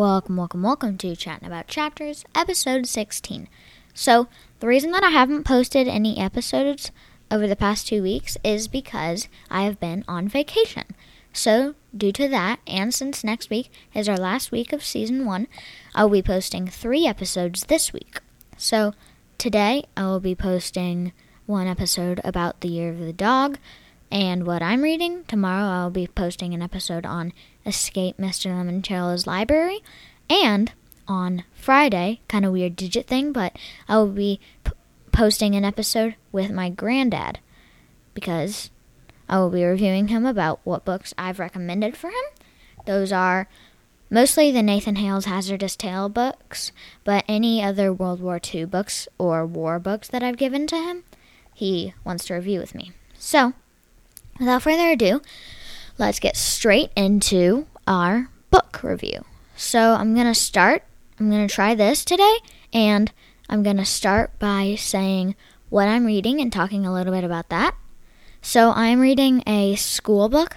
Welcome, welcome, welcome to Chatting About Chapters, episode 16. So, the reason that I haven't posted any episodes over the past two weeks is because I have been on vacation. So, due to that, and since next week is our last week of season one, I will be posting three episodes this week. So, today I will be posting one episode about the year of the dog and what I'm reading. Tomorrow I will be posting an episode on Escape Mr. Lemoncello's Library. And on Friday, kind of weird digit thing, but I will be p- posting an episode with my granddad because I will be reviewing him about what books I've recommended for him. Those are mostly the Nathan Hale's Hazardous Tale books, but any other World War II books or war books that I've given to him, he wants to review with me. So, without further ado, let's get straight into our book review. So, I'm going to start, I'm going to try this today, and I'm going to start by saying what I'm reading and talking a little bit about that. So, I'm reading a school book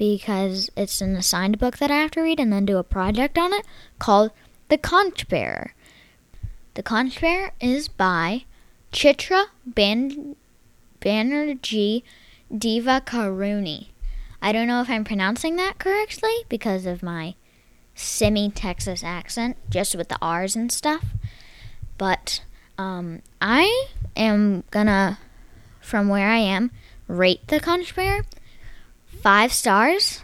because it's an assigned book that I have to read and then do a project on it called The Conch Bearer. The Conch Bearer is by Chitra Ban- Banerjee Divakaruni. I don't know if I'm pronouncing that correctly because of my semi Texas accent, just with the R's and stuff. But um, I am gonna, from where I am, rate the Conch Bearer five stars,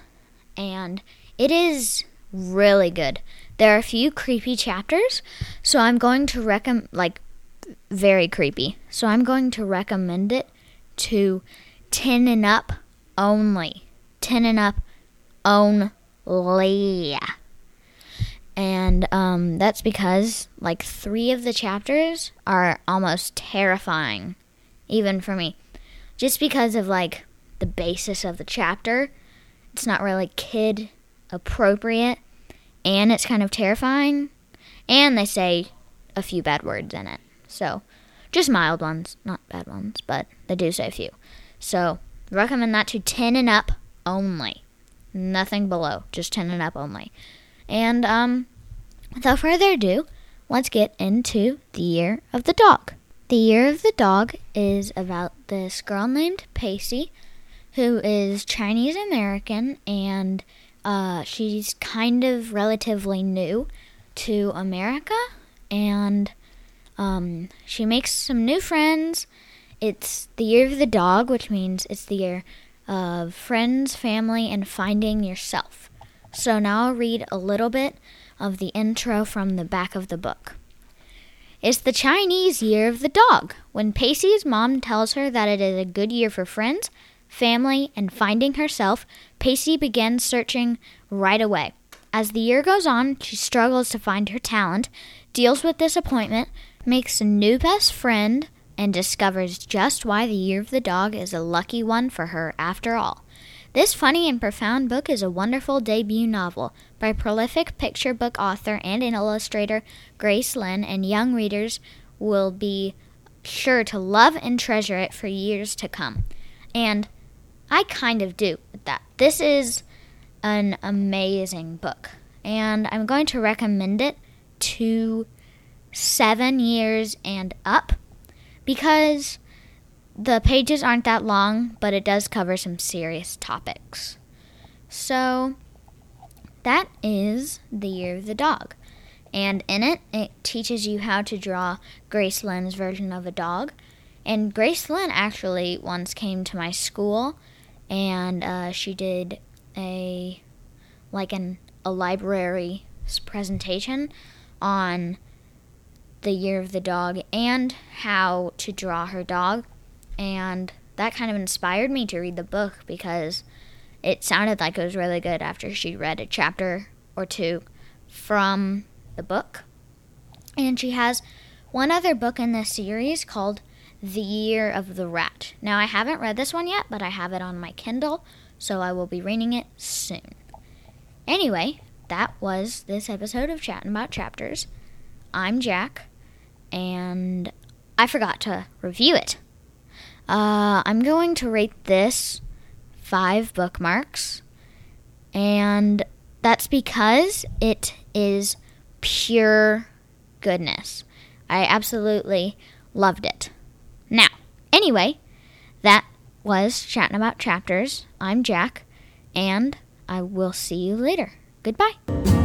and it is really good. There are a few creepy chapters, so I'm going to recommend, like, very creepy. So I'm going to recommend it to 10 and up only. 10 and up only. And um, that's because, like, three of the chapters are almost terrifying, even for me. Just because of, like, the basis of the chapter. It's not really kid appropriate, and it's kind of terrifying. And they say a few bad words in it. So, just mild ones, not bad ones, but they do say a few. So, recommend that to 10 and up only. Nothing below, just 10 and up only. And um without further ado, let's get into the year of the dog. The year of the dog is about this girl named Pacy who is Chinese American and uh, she's kind of relatively new to America and um, she makes some new friends. It's the year of the dog, which means it's the year of friends, family, and finding yourself. So now I'll read a little bit of the intro from the back of the book. It's the Chinese year of the dog, when Pacy's mom tells her that it is a good year for friends, family, and finding herself. Pacy begins searching right away. As the year goes on, she struggles to find her talent, deals with disappointment, makes a new best friend, and discovers just why the year of the dog is a lucky one for her after all. This funny and profound book is a wonderful debut novel by prolific picture book author and illustrator Grace Lin, and young readers will be sure to love and treasure it for years to come. And I kind of do with that. This is an amazing book, and I'm going to recommend it to seven years and up because the pages aren't that long, but it does cover some serious topics. So, that is The Year of the Dog. And in it, it teaches you how to draw Grace Lin's version of a dog. And Grace Lin actually once came to my school and uh, she did a like an a library presentation on the year of the dog and how to draw her dog. And that kind of inspired me to read the book because it sounded like it was really good after she read a chapter or two from the book. And she has one other book in this series called the Year of the Rat. Now, I haven't read this one yet, but I have it on my Kindle, so I will be reading it soon. Anyway, that was this episode of Chatting About Chapters. I'm Jack, and I forgot to review it. Uh, I'm going to rate this five bookmarks, and that's because it is pure goodness. I absolutely loved it. Anyway, that was Chatting About Chapters. I'm Jack, and I will see you later. Goodbye.